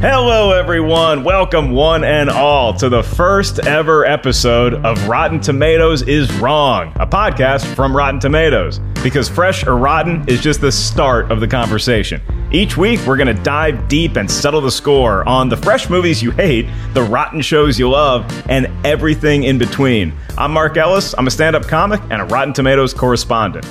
Hello, everyone. Welcome, one and all, to the first ever episode of Rotten Tomatoes is Wrong, a podcast from Rotten Tomatoes. Because fresh or rotten is just the start of the conversation. Each week, we're going to dive deep and settle the score on the fresh movies you hate, the rotten shows you love, and everything in between. I'm Mark Ellis. I'm a stand up comic and a Rotten Tomatoes correspondent.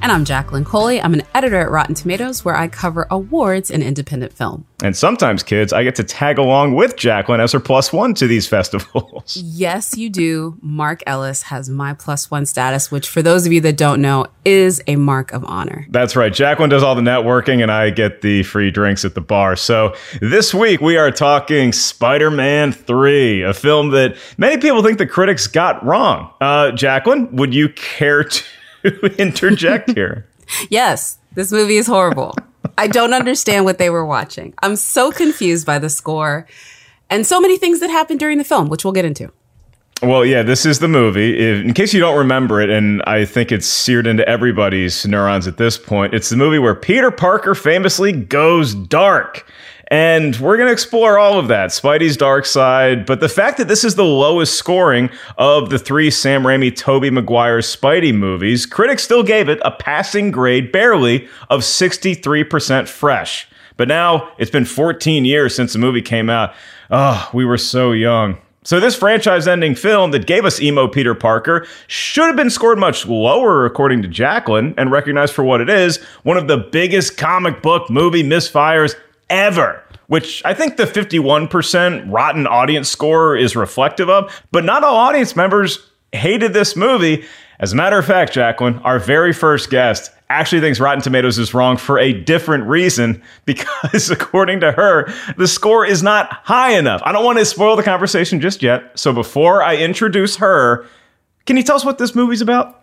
And I'm Jacqueline Coley. I'm an editor at Rotten Tomatoes where I cover awards in independent film. And sometimes, kids, I get to tag along with Jacqueline as her plus one to these festivals. Yes, you do. Mark Ellis has my plus one status, which, for those of you that don't know, is a mark of honor. That's right. Jacqueline does all the networking, and I get the free drinks at the bar. So this week, we are talking Spider Man 3, a film that many people think the critics got wrong. Uh, Jacqueline, would you care to? interject here. yes, this movie is horrible. I don't understand what they were watching. I'm so confused by the score and so many things that happened during the film, which we'll get into. Well, yeah, this is the movie. If, in case you don't remember it, and I think it's seared into everybody's neurons at this point, it's the movie where Peter Parker famously goes dark. And we're going to explore all of that, Spidey's dark side. But the fact that this is the lowest scoring of the three Sam Raimi, Tobey Maguire Spidey movies, critics still gave it a passing grade, barely, of 63% fresh. But now it's been 14 years since the movie came out. Oh, we were so young. So this franchise-ending film that gave us emo Peter Parker should have been scored much lower, according to Jacqueline, and recognized for what it is, one of the biggest comic book movie misfires ever which I think the 51% rotten audience score is reflective of. But not all audience members hated this movie. As a matter of fact, Jacqueline, our very first guest actually thinks Rotten Tomatoes is wrong for a different reason because, according to her, the score is not high enough. I don't want to spoil the conversation just yet. So before I introduce her, can you tell us what this movie's about?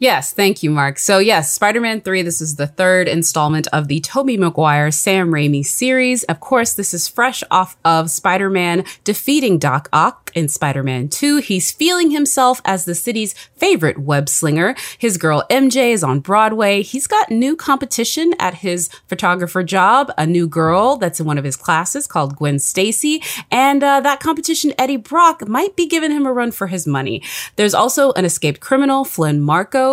Yes, thank you, Mark. So, yes, Spider Man 3, this is the third installment of the Tobey Maguire Sam Raimi series. Of course, this is fresh off of Spider Man defeating Doc Ock in Spider Man 2. He's feeling himself as the city's favorite web slinger. His girl MJ is on Broadway. He's got new competition at his photographer job, a new girl that's in one of his classes called Gwen Stacy. And uh, that competition, Eddie Brock, might be giving him a run for his money. There's also an escaped criminal, Flint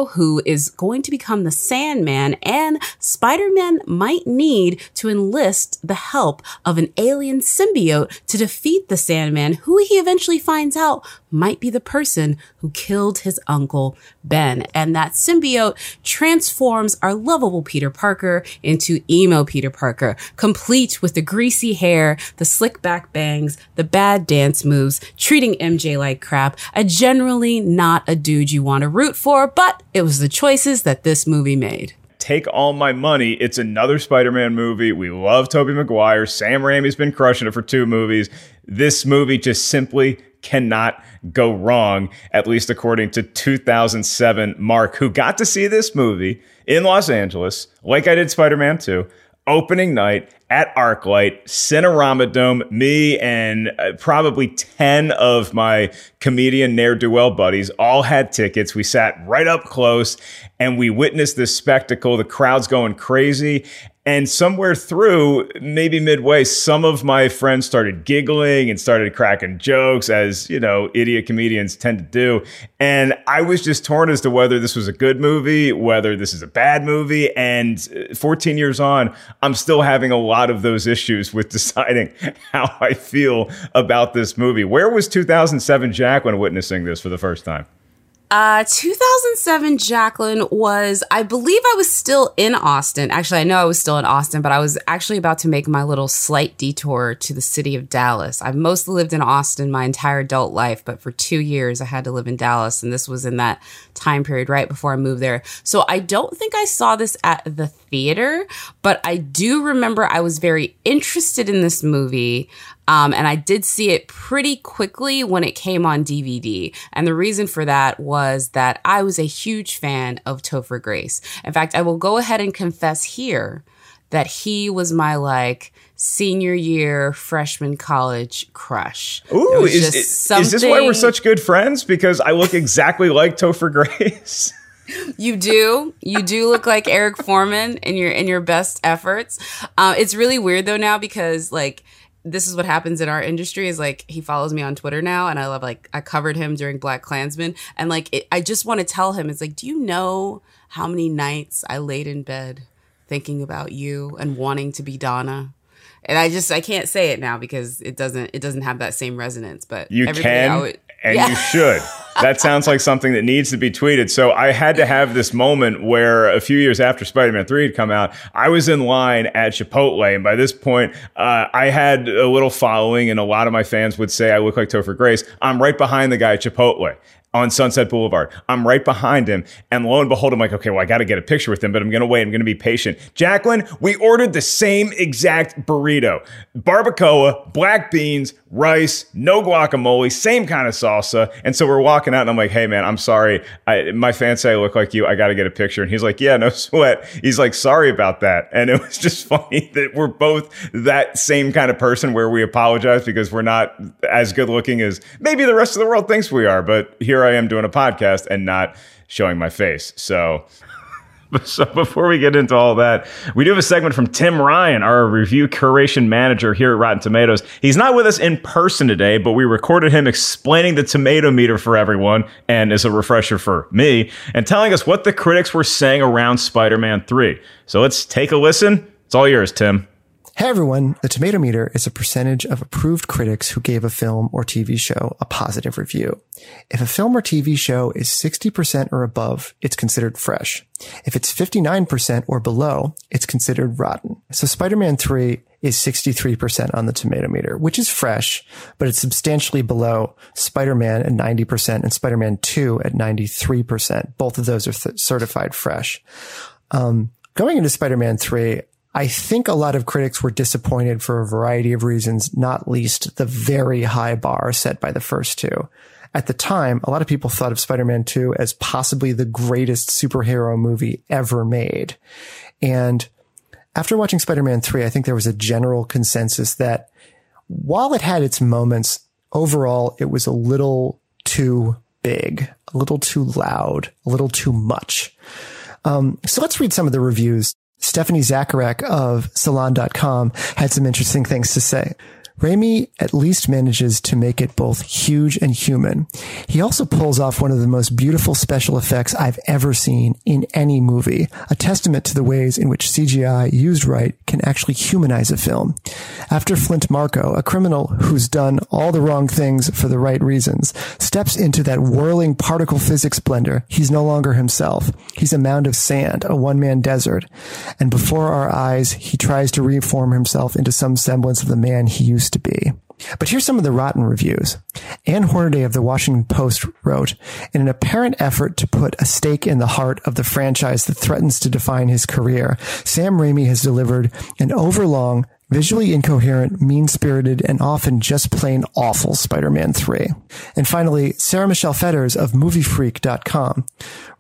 Who is going to become the Sandman, and Spider Man might need to enlist the help of an alien symbiote to defeat the Sandman, who he eventually finds out might be the person who killed his uncle Ben. And that symbiote transforms our lovable Peter Parker into emo Peter Parker, complete with the greasy hair, the slick back bangs, the bad dance moves, treating MJ like crap, a generally not a dude you want to root for, but it was the choices that this movie made take all my money. It's another Spider-Man movie. We love Tobey Maguire. Sam Raimi's been crushing it for two movies. This movie just simply cannot go wrong, at least according to 2007 Mark, who got to see this movie in Los Angeles, like I did Spider Man 2, opening night at ArcLight, Cinerama Dome, me and uh, probably 10 of my comedian ne'er do well buddies all had tickets. We sat right up close and we witnessed this spectacle. The crowd's going crazy. And somewhere through, maybe midway, some of my friends started giggling and started cracking jokes, as you know, idiot comedians tend to do. And I was just torn as to whether this was a good movie, whether this is a bad movie. And uh, 14 years on, I'm still having a lot of those issues with deciding how I feel about this movie. Where was 2007 Jack when witnessing this for the first time? Uh, 2007 Jacqueline was, I believe I was still in Austin. Actually, I know I was still in Austin, but I was actually about to make my little slight detour to the city of Dallas. I've mostly lived in Austin my entire adult life, but for two years I had to live in Dallas, and this was in that time period right before I moved there. So I don't think I saw this at the theater, but I do remember I was very interested in this movie. Um, and I did see it pretty quickly when it came on DVD. And the reason for that was that I was a huge fan of Topher Grace. In fact, I will go ahead and confess here that he was my like senior year freshman college crush. Ooh, is, is, this why we're such good friends? Because I look exactly like Topher Grace. you do you do look like eric forman in your in your best efforts uh, it's really weird though now because like this is what happens in our industry is like he follows me on Twitter now and I love like I covered him during BlacKkKlansman and like it, I just want to tell him it's like do you know how many nights I laid in bed thinking about you and wanting to be Donna and I just I can't say it now because it doesn't it doesn't have that same resonance but you can would, and yeah. you should that sounds like something that needs to be tweeted. So I had to have this moment where a few years after Spider Man 3 had come out, I was in line at Chipotle. And by this point, uh, I had a little following, and a lot of my fans would say I look like Topher Grace. I'm right behind the guy at Chipotle on Sunset Boulevard. I'm right behind him. And lo and behold, I'm like, okay, well, I got to get a picture with him, but I'm going to wait. I'm going to be patient. Jacqueline, we ordered the same exact burrito barbacoa, black beans, rice, no guacamole, same kind of salsa. And so we're walking out, and I'm like, hey, man, I'm sorry. I, my fans say I look like you. I got to get a picture. And he's like, yeah, no sweat. He's like, sorry about that. And it was just funny that we're both that same kind of person where we apologize because we're not as good looking as maybe the rest of the world thinks we are. But here I am doing a podcast and not showing my face. So so before we get into all that, we do have a segment from Tim Ryan, our review curation manager here at Rotten Tomatoes. He's not with us in person today, but we recorded him explaining the tomato meter for everyone, and as a refresher for me, and telling us what the critics were saying around Spider-Man 3. So let's take a listen. It's all yours, Tim. Hey everyone, the tomato meter is a percentage of approved critics who gave a film or TV show a positive review. If a film or TV show is 60% or above, it's considered fresh. If it's 59% or below, it's considered rotten. So Spider-Man 3 is 63% on the tomato meter, which is fresh, but it's substantially below Spider-Man at 90% and Spider-Man 2 at 93%. Both of those are th- certified fresh. Um, going into Spider-Man 3, I think a lot of critics were disappointed for a variety of reasons, not least the very high bar set by the first two. At the time, a lot of people thought of Spider-Man 2 as possibly the greatest superhero movie ever made. And after watching Spider-Man 3, I think there was a general consensus that while it had its moments, overall, it was a little too big, a little too loud, a little too much. Um, so let's read some of the reviews. Stephanie Zacharek of Salon.com had some interesting things to say. Raimi at least manages to make it both huge and human. He also pulls off one of the most beautiful special effects I've ever seen in any movie, a testament to the ways in which CGI used right can actually humanize a film. After Flint Marko, a criminal who's done all the wrong things for the right reasons, steps into that whirling particle physics blender, he's no longer himself. He's a mound of sand, a one-man desert. And before our eyes, he tries to reform himself into some semblance of the man he used used to be. But here's some of the rotten reviews. Ann Hornaday of the Washington Post wrote, in an apparent effort to put a stake in the heart of the franchise that threatens to define his career, Sam Raimi has delivered an overlong, visually incoherent, mean spirited, and often just plain awful Spider Man 3. And finally, Sarah Michelle Fetters of MovieFreak.com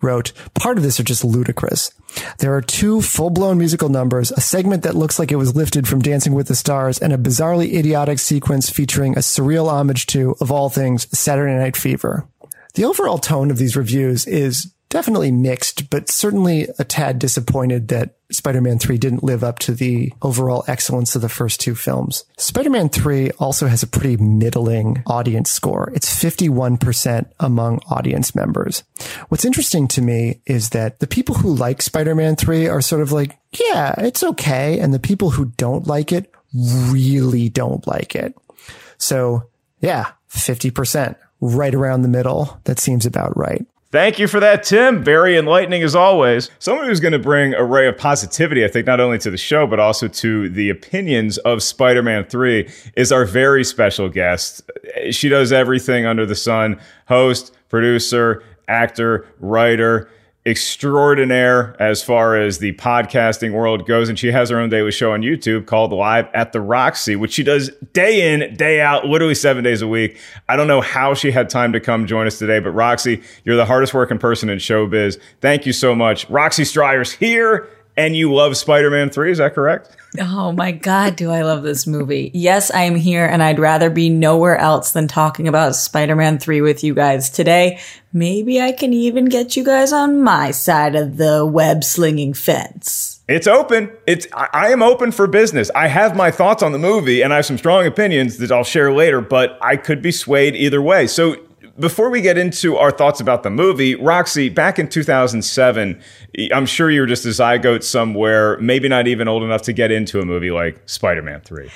wrote, Part of this are just ludicrous. There are two full blown musical numbers, a segment that looks like it was lifted from Dancing with the Stars, and a bizarrely idiotic sequence featuring a surreal homage to, of all things, Saturday Night Fever. The overall tone of these reviews is definitely mixed, but certainly a tad disappointed that Spider-Man 3 didn't live up to the overall excellence of the first two films. Spider-Man 3 also has a pretty middling audience score. It's 51% among audience members. What's interesting to me is that the people who like Spider-Man 3 are sort of like, yeah, it's okay. And the people who don't like it really don't like it. So yeah, 50%, right around the middle. That seems about right. Thank you for that, Tim. Very enlightening as always. Someone who's going to bring a ray of positivity, I think, not only to the show, but also to the opinions of Spider Man 3 is our very special guest. She does everything under the sun host, producer, actor, writer extraordinaire as far as the podcasting world goes. And she has her own daily show on YouTube called Live at the Roxy, which she does day in, day out, literally seven days a week. I don't know how she had time to come join us today, but Roxy, you're the hardest working person in showbiz. Thank you so much. Roxy Striar's here and you love Spider-Man 3, is that correct? Oh my God, do I love this movie. Yes, I am here and I'd rather be nowhere else than talking about Spider-Man 3 with you guys today. Maybe I can even get you guys on my side of the web slinging fence. It's open. It's I am open for business. I have my thoughts on the movie and I have some strong opinions that I'll share later, but I could be swayed either way. So before we get into our thoughts about the movie, Roxy, back in 2007, I'm sure you were just a zygote somewhere, maybe not even old enough to get into a movie like Spider Man 3.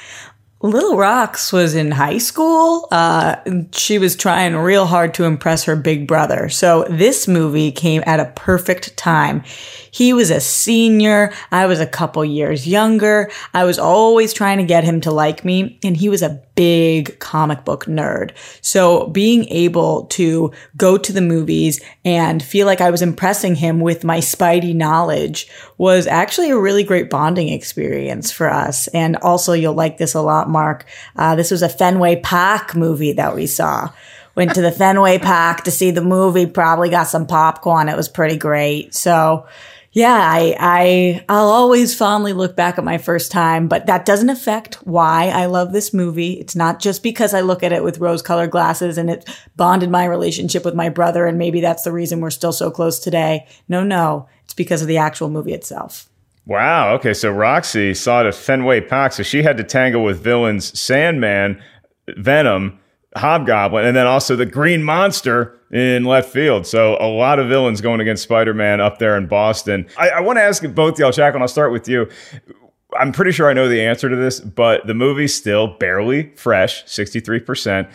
Little Rocks was in high school. Uh, she was trying real hard to impress her big brother. So this movie came at a perfect time. He was a senior. I was a couple years younger. I was always trying to get him to like me, and he was a big comic book nerd. So being able to go to the movies and feel like I was impressing him with my Spidey knowledge was actually a really great bonding experience for us. And also, you'll like this a lot, Mark. Uh, this was a Fenway Park movie that we saw went to the Fenway Park to see the movie, probably got some popcorn. It was pretty great. So yeah, I, I, I'll always fondly look back at my first time, but that doesn't affect why I love this movie. It's not just because I look at it with rose colored glasses and it bonded my relationship with my brother. And maybe that's the reason we're still so close today. No, no, it's because of the actual movie itself. Wow. Okay. So Roxy saw it at Fenway Park. So she had to tangle with villains Sandman, Venom, Hobgoblin, and then also the Green Monster in left field. So a lot of villains going against Spider Man up there in Boston. I, I want to ask both y'all, Jacqueline, I'll start with you. I'm pretty sure I know the answer to this, but the movie's still barely fresh, 63%.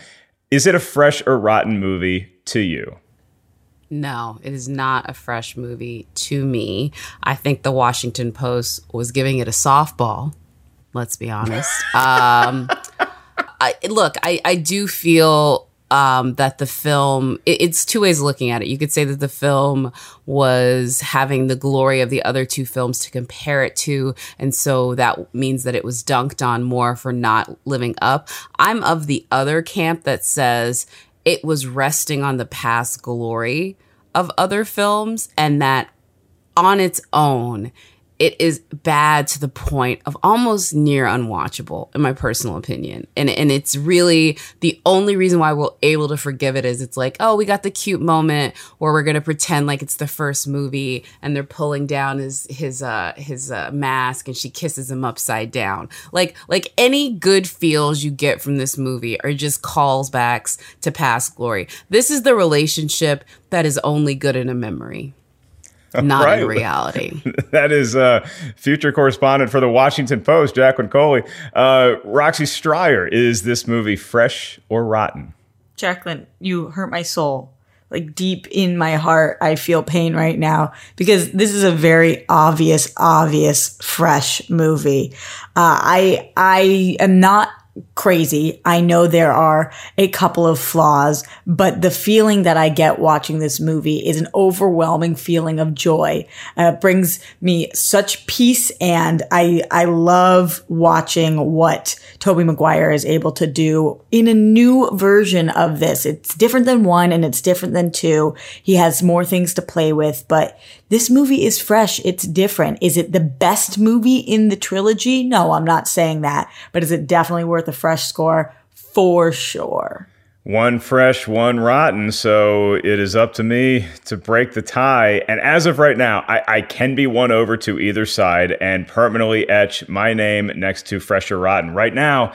Is it a fresh or rotten movie to you? No, it is not a fresh movie to me. I think the Washington Post was giving it a softball. Let's be honest. Um, I, look, I, I do feel um, that the film, it, it's two ways of looking at it. You could say that the film was having the glory of the other two films to compare it to. And so that means that it was dunked on more for not living up. I'm of the other camp that says it was resting on the past glory of other films and that on its own, it is bad to the point of almost near unwatchable in my personal opinion. And and it's really the only reason why we're able to forgive it is it's like oh we got the cute moment where we're gonna pretend like it's the first movie and they're pulling down his his uh his uh, mask and she kisses him upside down. Like like any good feels you get from this movie are just calls backs to past glory. This is the relationship that is only good in a memory not right. in reality. that is uh, future correspondent for the Washington Post, Jacqueline Coley. Uh, Roxy Striar, is this movie fresh or rotten? Jacqueline, you hurt my soul. Like deep in my heart, I feel pain right now because this is a very obvious, obvious, fresh movie. Uh, I I am not crazy. I know there are a couple of flaws, but the feeling that I get watching this movie is an overwhelming feeling of joy. Uh, it brings me such peace and I, I love watching what Tobey Maguire is able to do in a new version of this. It's different than one and it's different than two. He has more things to play with, but this movie is fresh. It's different. Is it the best movie in the trilogy? No, I'm not saying that, but is it definitely worth a fresh score? For sure. One fresh, one rotten. So it is up to me to break the tie. And as of right now, I, I can be won over to either side and permanently etch my name next to fresh or rotten. Right now,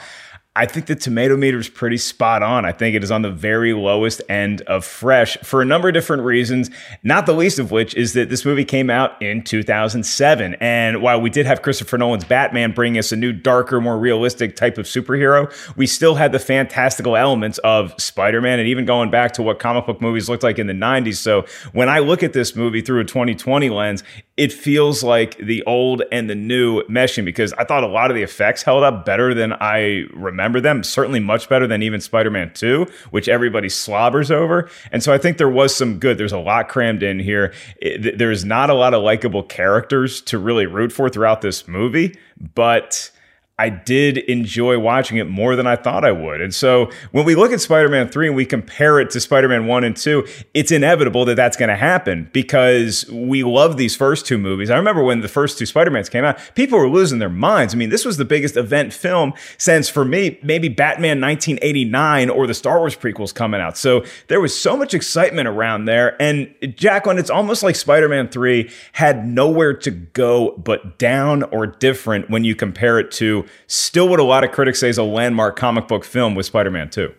I think the tomato meter is pretty spot on. I think it is on the very lowest end of fresh for a number of different reasons, not the least of which is that this movie came out in 2007. And while we did have Christopher Nolan's Batman bring us a new, darker, more realistic type of superhero, we still had the fantastical elements of Spider Man and even going back to what comic book movies looked like in the 90s. So when I look at this movie through a 2020 lens, it feels like the old and the new meshing because I thought a lot of the effects held up better than I remember them. Certainly much better than even Spider Man 2, which everybody slobbers over. And so I think there was some good. There's a lot crammed in here. It, there's not a lot of likable characters to really root for throughout this movie, but I did enjoy watching it more than I thought I would. And so when we look at Spider Man 3 and we compare it to Spider Man 1 and 2, it's inevitable that that's going to happen because we love these first two movies. I remember when the first two Spider Mans came out, people were losing their minds. I mean, this was the biggest event film since, for me, maybe Batman 1989 or the Star Wars prequels coming out. So there was so much excitement around there. And Jacqueline, it's almost like Spider Man 3 had nowhere to go but down or different when you compare it to still what a lot of critics say is a landmark comic book film with Spider-Man 2.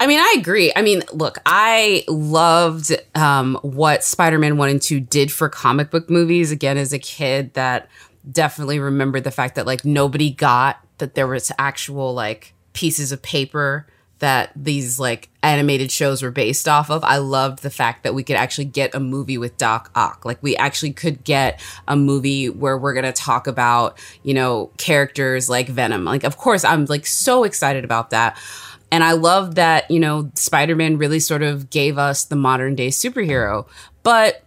I mean, I agree. I mean, look, I loved um, what Spider Man 1 and 2 did for comic book movies. Again, as a kid, that definitely remembered the fact that, like, nobody got that there was actual, like, pieces of paper that these like animated shows were based off of. I loved the fact that we could actually get a movie with Doc Ock. Like we actually could get a movie where we're going to talk about, you know, characters like Venom. Like of course I'm like so excited about that. And I love that, you know, Spider-Man really sort of gave us the modern day superhero. But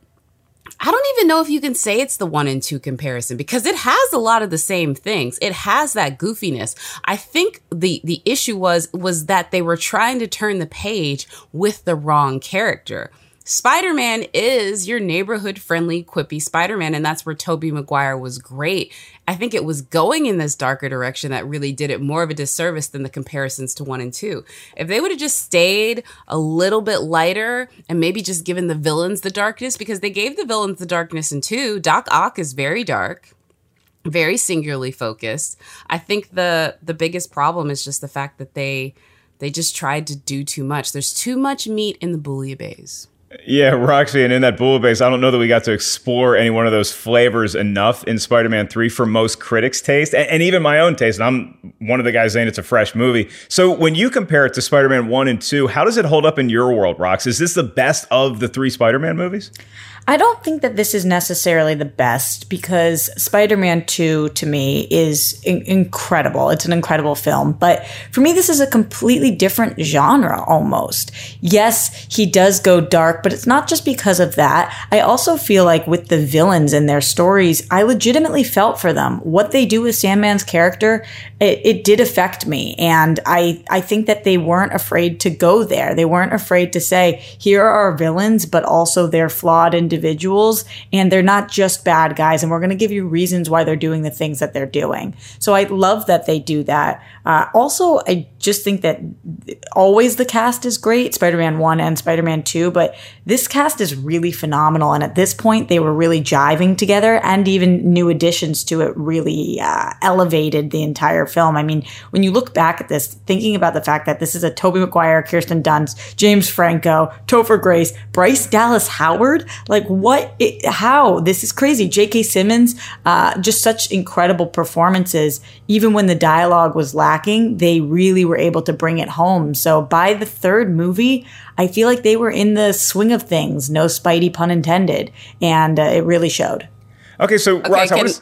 I don't even know if you can say it's the one and two comparison because it has a lot of the same things. It has that goofiness. I think the the issue was was that they were trying to turn the page with the wrong character. Spider Man is your neighborhood friendly, quippy Spider Man, and that's where Tobey Maguire was great. I think it was going in this darker direction that really did it more of a disservice than the comparisons to one and two. If they would have just stayed a little bit lighter and maybe just given the villains the darkness, because they gave the villains the darkness in two, Doc Ock is very dark very singularly focused. I think the the biggest problem is just the fact that they they just tried to do too much. There's too much meat in the bouillabaisse. Yeah, Roxy, and in that bullet base, I don't know that we got to explore any one of those flavors enough in Spider-Man 3 for most critics' taste, and, and, even my own taste. And I'm one of the guys saying it's a fresh movie. So when you compare it to Spider-Man 1 and 2, how does it hold up in your world, Rox? Is this the best of the three Spider-Man movies? I don't think that this is necessarily the best because Spider Man 2 to me is in- incredible. It's an incredible film. But for me, this is a completely different genre almost. Yes, he does go dark, but it's not just because of that. I also feel like with the villains and their stories, I legitimately felt for them. What they do with Sandman's character, it, it did affect me. And I, I think that they weren't afraid to go there. They weren't afraid to say, here are our villains, but also they're flawed and individuals and they're not just bad guys. And we're going to give you reasons why they're doing the things that they're doing. So I love that they do that. Uh, also, I just think that always the cast is great, Spider-Man 1 and Spider-Man 2, but this cast is really phenomenal. And at this point, they were really jiving together and even new additions to it really uh, elevated the entire film. I mean, when you look back at this, thinking about the fact that this is a Tobey Maguire, Kirsten Dunst, James Franco, Topher Grace, Bryce Dallas Howard, like what, it, how? This is crazy. J.K. Simmons, uh, just such incredible performances. Even when the dialogue was lacking, they really were able to bring it home. So by the third movie, I feel like they were in the swing of things. No Spidey pun intended, and uh, it really showed. Okay, so okay, Ross, I want to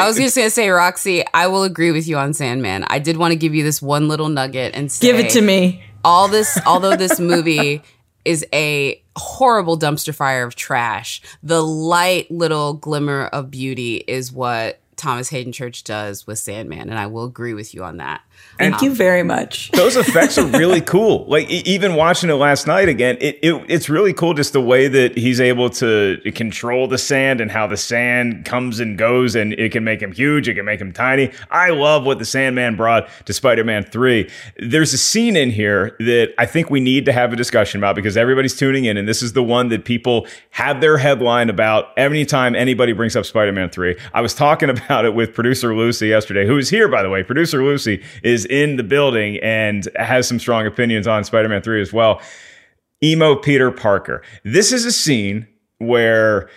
I was just gonna say, Roxy, I will agree with you on Sandman. I did want to give you this one little nugget and say, Give it to me. all this although this movie is a horrible dumpster fire of trash the light little glimmer of beauty is what thomas haden church does with sandman and i will agree with you on that Thank you very much. those effects are really cool. Like even watching it last night again, it, it it's really cool just the way that he's able to control the sand and how the sand comes and goes, and it can make him huge, it can make him tiny. I love what the Sandman brought to Spider-Man Three. There's a scene in here that I think we need to have a discussion about because everybody's tuning in, and this is the one that people have their headline about anytime anybody brings up Spider-Man Three. I was talking about it with producer Lucy yesterday, who is here by the way. Producer Lucy is in the building and has some strong opinions on Spider Man 3 as well. Emo Peter Parker. This is a scene where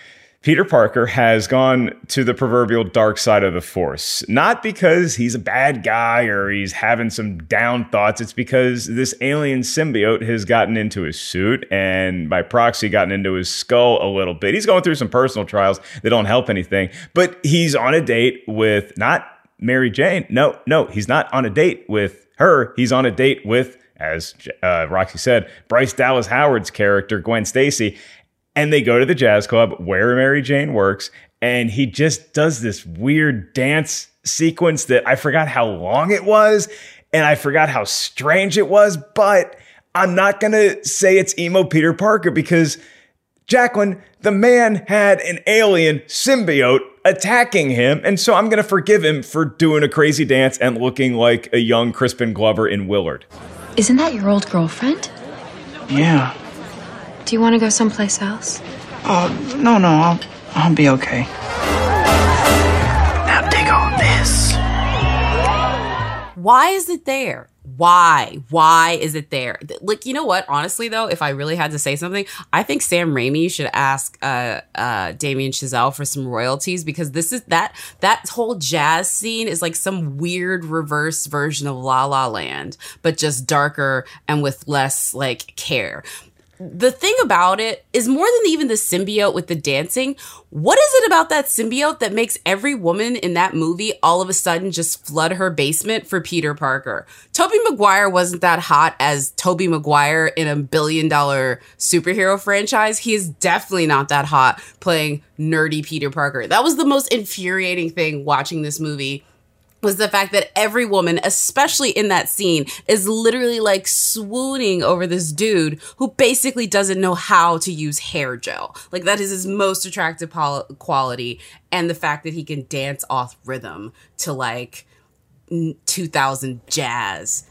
Peter Parker has gone to the proverbial dark side of the force. Not because he's a bad guy or he's having some down thoughts. It's because this alien symbiote has gotten into his suit and by proxy gotten into his skull a little bit. He's going through some personal trials that don't help anything, but he's on a date with not Mary Jane. No, no, he's not on a date with her. He's on a date with, as uh, Roxy said, Bryce Dallas Howard's character, Gwen Stacy. And they go to the jazz club where Mary Jane works. And he just does this weird dance sequence that I forgot how long it was. And I forgot how strange it was. But I'm not going to say it's emo Peter Parker because Jacqueline, the man had an alien symbiote attacking him, and so I'm gonna forgive him for doing a crazy dance and looking like a young Crispin Glover in Willard. Isn't that your old girlfriend? Yeah. Do you want to go someplace else? Uh, no, no, I'll, I'll be okay. Now dig on this. why is it there why? Why is it there? Like you know what? Honestly though if i really had to say something i think sam raimi should ask uh uh damien chazelle for some royalties because this is that that whole jazz scene is like some weird reverse version of la la land but just darker and with less like care the thing about it is more than even the symbiote with the dancing. What is it about that symbiote that makes every woman in that movie all of a sudden just flood her basement for Peter Parker? Tobey Maguire wasn't that hot as Tobey Maguire in a billion dollar superhero franchise. He is definitely not that hot playing nerdy Peter Parker. That was the most infuriating thing watching this movie was the fact that every woman, especially in that scene, is literally like swooning over this dude who basically doesn't know how to use hair gel. Like that is his most attractive pol- quality, and the fact that he can dance off rhythm to like 2000 jazz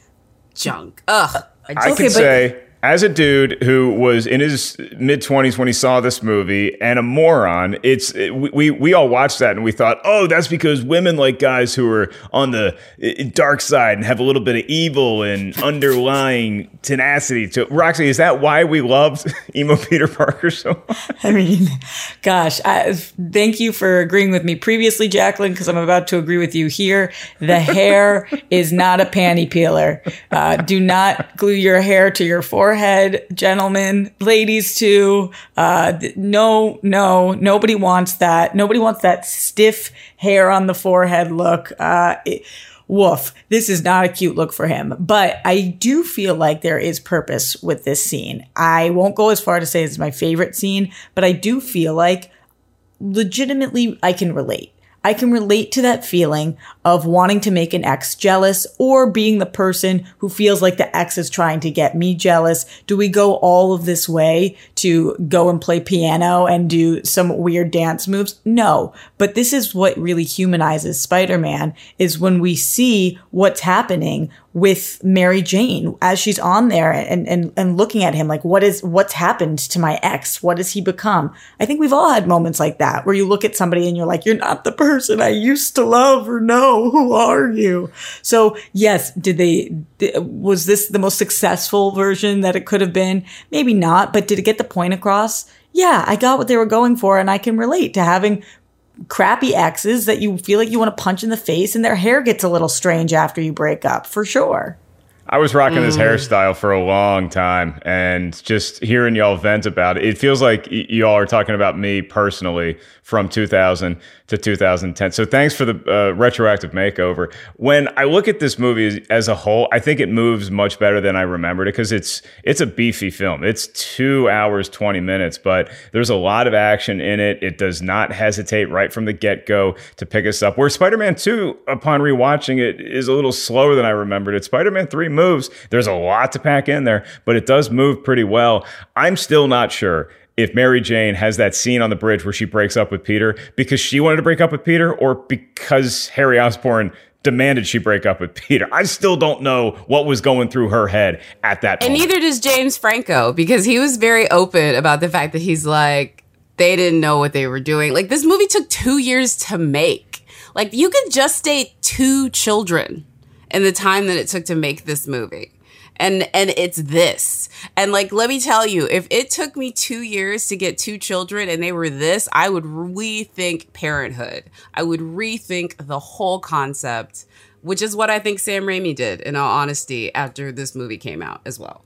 junk. Ugh. I I just- can say, as a dude who was in his mid 20s when he saw this movie and a moron, it's we, we all watched that and we thought, oh, that's because women like guys who are on the dark side and have a little bit of evil and underlying tenacity. To Roxy, is that why we loved emo Peter Parker so much? I mean, gosh, I, thank you for agreeing with me previously, Jacqueline, because I'm about to agree with you here. The hair is not a panty peeler. Uh, do not glue your hair to your forehead, gentlemen, ladies too. Uh, no, no, nobody wants that. Nobody wants that stiff hair on the forehead look. Uh, it, woof, this is not a cute look for him. But I do feel like there is purpose with this scene. I won't go as far to say it's my favorite scene, but I do feel like legitimately I can relate. I can relate to that feeling of wanting to make an ex jealous or being the person who feels like the ex is trying to get me jealous. Do we go all of this way to go and play piano and do some weird dance moves? No, but this is what really humanizes Spider-Man is when we see what's happening with Mary Jane as she's on there and, and, and looking at him like, what is, what's happened to my ex? What has he become? I think we've all had moments like that where you look at somebody and you're like, you're not the person I used to love or know. Who are you? So yes, did they, was this the most successful version that it could have been? Maybe not, but did it get the point across? Yeah, I got what they were going for and I can relate to having crappy exes that you feel like you want to punch in the face and their hair gets a little strange after you break up for sure. I was rocking this mm. hairstyle for a long time, and just hearing y'all vent about it, it feels like y- y'all are talking about me personally from 2000 to 2010. So thanks for the uh, retroactive makeover. When I look at this movie as, a whole, I think it moves much better than I remembered it because it's it's a beefy film. It's two hours 20 minutes, but there's a lot of action in it. It does not hesitate right from the get go to pick us up. Where Spider-Man 2, upon rewatching it, is a little slower than I remembered it. Spider-Man 3 moves. There's a lot to pack in there, but it does move pretty well. I'm still not sure if Mary Jane has that scene on the bridge where she breaks up with Peter because she wanted to break up with Peter or because Harry Osborn demanded she break up with Peter. I still don't know what was going through her head at that And neither does James Franco because he was very open about the fact that he's like, they didn't know what they were doing. Like, this movie took two years to make. Like, you could just date two children in the time that it took to make this movie. And and it's this. And like let me tell you, if it took me 2 years to get two children and they were this, I would rethink parenthood. I would rethink the whole concept, which is what I think Sam Raimi did in all honesty after this movie came out as well.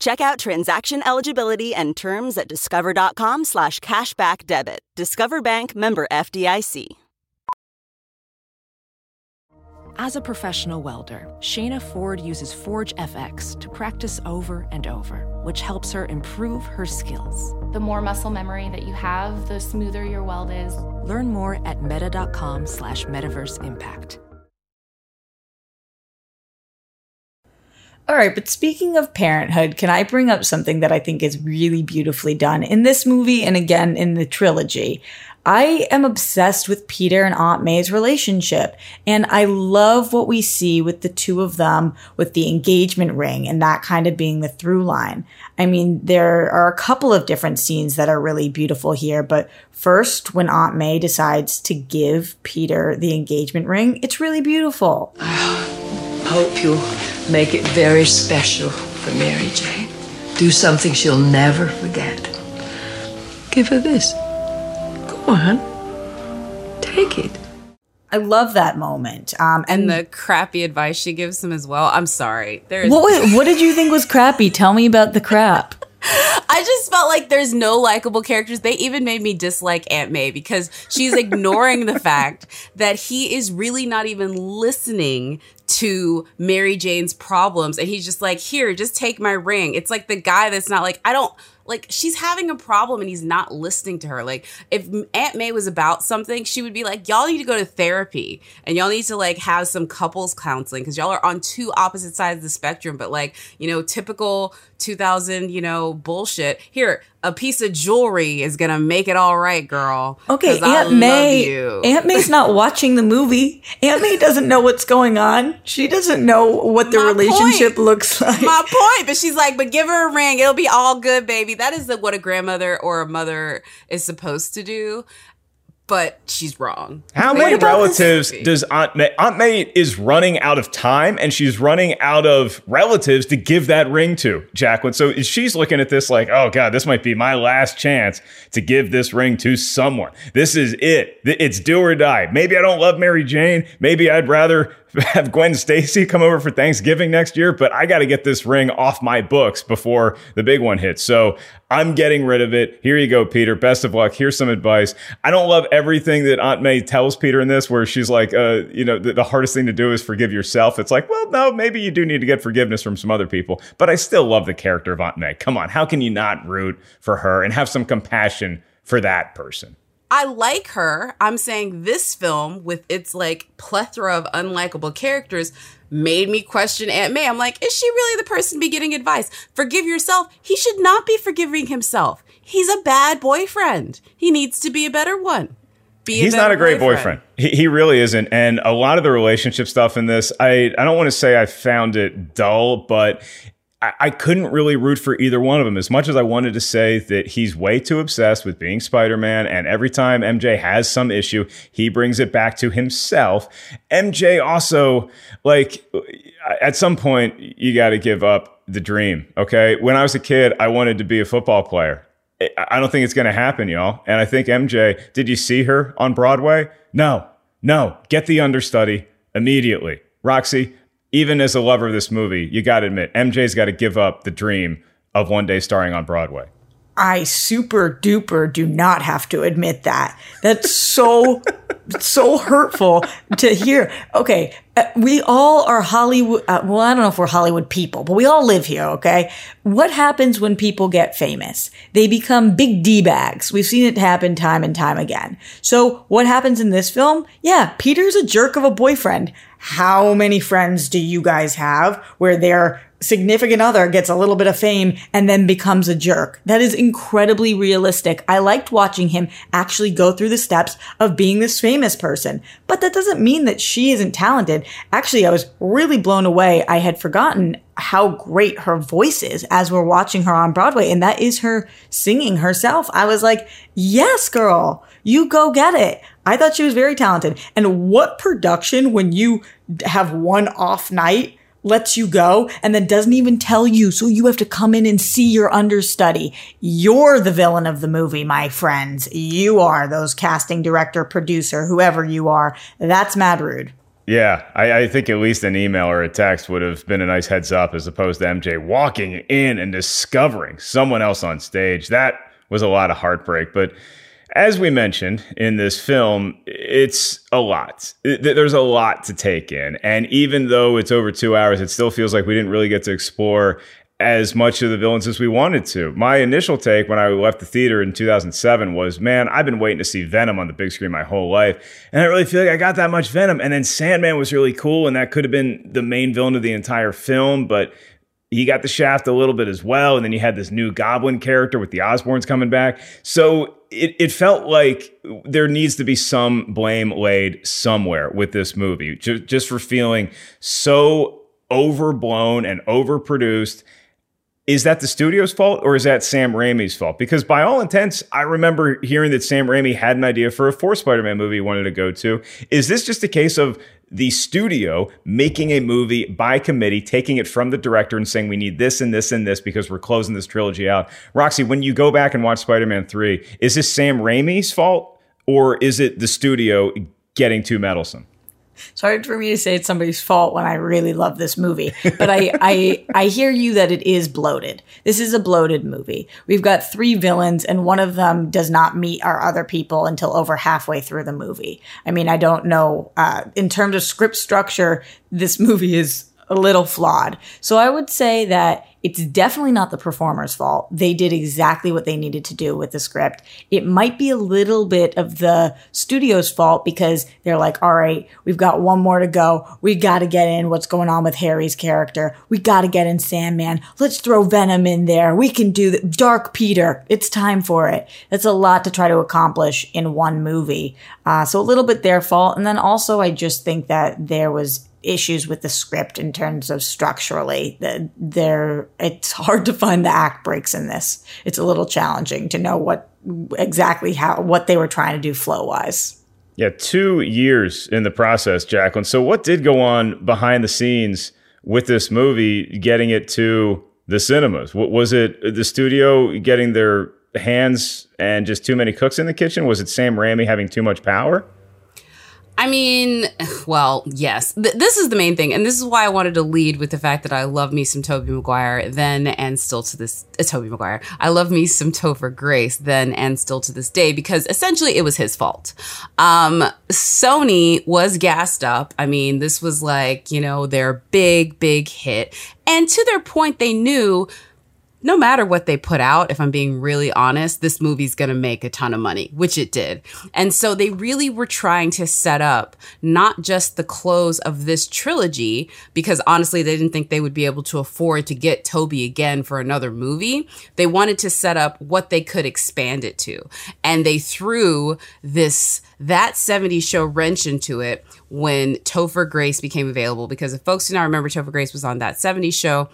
Check out transaction eligibility and terms at discover.com slash cashback debit. Discover Bank member FDIC. As a professional welder, Shayna Ford uses Forge FX to practice over and over, which helps her improve her skills. The more muscle memory that you have, the smoother your weld is. Learn more at meta.com slash metaverse impact. All right, but speaking of parenthood, can I bring up something that I think is really beautifully done in this movie and again in the trilogy? I am obsessed with Peter and Aunt May's relationship, and I love what we see with the two of them with the engagement ring and that kind of being the through line. I mean, there are a couple of different scenes that are really beautiful here, but first, when Aunt May decides to give Peter the engagement ring, it's really beautiful. Hope you'll make it very special for Mary Jane. Do something she'll never forget. Give her this. Go on. Take it. I love that moment. Um, and, And the crappy advice she gives him as well. I'm sorry. There's what was, what did you think was crappy? Tell me about the crap. I just felt like there's no likable characters. They even made me dislike Aunt May because she's ignoring the fact that he is really not even listening to Mary Jane's problems. And he's just like, here, just take my ring. It's like the guy that's not like, I don't like she's having a problem and he's not listening to her. Like if Aunt May was about something, she would be like, y'all need to go to therapy and y'all need to like have some couples counseling because y'all are on two opposite sides of the spectrum. But like, you know, typical 2000, you know, bullshit. Here, a piece of jewelry is gonna make it all right, girl. Okay, Aunt May. Aunt May's not watching the movie. Aunt May doesn't know what's going on. She doesn't know what the My relationship point. looks like. my point. But she's like, but give her a ring. It'll be all good, baby. That is the, what a grandmother or a mother is supposed to do. But she's wrong. How many relatives does Aunt May? Aunt May is running out of time, and she's running out of relatives to give that ring to Jacqueline. So she's looking at this like, oh god, this might be my last chance to give this ring to someone. This is it. It's do or die. Maybe I don't love Mary Jane. Maybe I'd rather have Gwen Stacy come over for Thanksgiving next year, but I got to get this ring off my books before the big one hits. So I'm getting rid of it. Here you go, Peter. Best of luck. Here's some advice. I don't love everything that Aunt May tells Peter in this, where she's like, uh, you know, the, the hardest thing to do is forgive yourself. It's like, well, no, maybe you do need to get forgiveness from some other people, but I still love the character of Aunt May. Come on, how can you not root for her and have some compassion for that person? I like her. I'm saying this film, with its like plethora of unlikable characters, made me question Aunt May. I'm like, is she really the person to be getting advice? Forgive yourself. He should not be forgiving himself. He's a bad boyfriend. He needs to be a better one. Be He's not a great boyfriend. He, he really isn't. And a lot of the relationship stuff in this, I, I don't want to say I found it dull, but I, I couldn't really root for either one of them as much as I wanted to say that he's way too obsessed with being Spider Man. And every time MJ has some issue, he brings it back to himself. MJ also, like, at some point, you got to give up the dream. Okay. When I was a kid, I wanted to be a football player. I don't think it's going to happen, y'all. And I think MJ, did you see her on Broadway? No, no. Get the understudy immediately. Roxy, even as a lover of this movie, you got to admit, MJ's got to give up the dream of one day starring on Broadway. I super duper do not have to admit that. That's so, so hurtful to hear. Okay. Uh, we all are Hollywood. Uh, well, I don't know if we're Hollywood people, but we all live here. Okay. What happens when people get famous? They become big D bags. We've seen it happen time and time again. So what happens in this film? Yeah. Peter's a jerk of a boyfriend. How many friends do you guys have where they're significant other gets a little bit of fame and then becomes a jerk. That is incredibly realistic. I liked watching him actually go through the steps of being this famous person. But that doesn't mean that she isn't talented. Actually, I was really blown away. I had forgotten how great her voice is as we're watching her on Broadway. And that is her singing herself. I was like, yes, girl, you go get it. I thought she was very talented. And what production when you have one off night lets you go and then doesn't even tell you. So you have to come in and see your understudy. You're the villain of the movie, my friends. You are those casting director, producer, whoever you are. That's mad rude. Yeah, I, I, think at least an email or a text would have been a nice heads up as opposed to MJ walking in and discovering someone else on stage. That was a lot of heartbreak. But as we mentioned in this film, it's a lot. There's a lot to take in. And even though it's over two hours, it still feels like we didn't really get to explore as much of the villains as we wanted to. My initial take when I left the theater in 2007 was, man, I've been waiting to see Venom on the big screen my whole life. And I really feel like I got that much Venom. And then Sandman was really cool, and that could have been the main villain of the entire film. But he got the shaft a little bit as well. And then you had this new goblin character with the Osborns coming back. So it, it felt like there needs to be some blame laid somewhere with this movie, just, just for feeling so overblown and overproduced. Is that the studio's fault or is that Sam Raimi's fault? Because by all intents, I remember hearing that Sam Raimi had an idea for a fourth Spider-Man movie he wanted to go to. Is this just a case of the studio making a movie by committee, taking it from the director and saying, we need this and this and this because we're closing this trilogy out. Roxy, when you go back and watch Spider Man 3, is this Sam Raimi's fault or is it the studio getting too meddlesome? It's hard for me to say it's somebody's fault when I really love this movie, but I, I, I hear you that it is bloated. This is a bloated movie. We've got three villains and one of them does not meet our other people until over halfway through the movie. I mean, I don't know, uh, in terms of script structure, this movie is a little flawed. So I would say that it's definitely not the performer's fault. They did exactly what they needed to do with the script. It might be a little bit of the studio's fault because they're like, all right, we've got one more to go. We got to get in what's going on with Harry's character. We got to get in Sandman. Let's throw Venom in there. We can do the Dark Peter. It's time for it. That's a lot to try to accomplish in one movie. Uh, so a little bit their fault. And then also, I just think that there was issues with the script in terms of structurally. The, there, it's hard to find the act breaks in this. It's a little challenging to know what exactly how what they were trying to do flow wise. Yeah, two years in the process, Jacqueline. So, what did go on behind the scenes with this movie, getting it to the cinemas? Was it? The studio getting their hands and just too many cooks in the kitchen? Was it Sam Raimi having too much power? I mean, well, yes. Th- this is the main thing. And this is why I wanted to lead with the fact that I love me some Tobey Maguire then and still to this, uh, Tobey Maguire. I love me some Topher Grace then and still to this day because essentially it was his fault. Um, Sony was gassed up. I mean, this was like, you know, their big, big hit. And to their point, they knew no matter what they put out, if I'm being really honest, this movie's going to make a ton of money, which it did. And so they really were trying to set up not just the close of this trilogy, because honestly, they didn't think they would be able to afford to get Tobey again for another movie. They wanted to set up what they could expand it to. And they threw this, that 70s show wrench into it when Topher Grace became available. Because if folks do not remember, Topher Grace was on that 70s show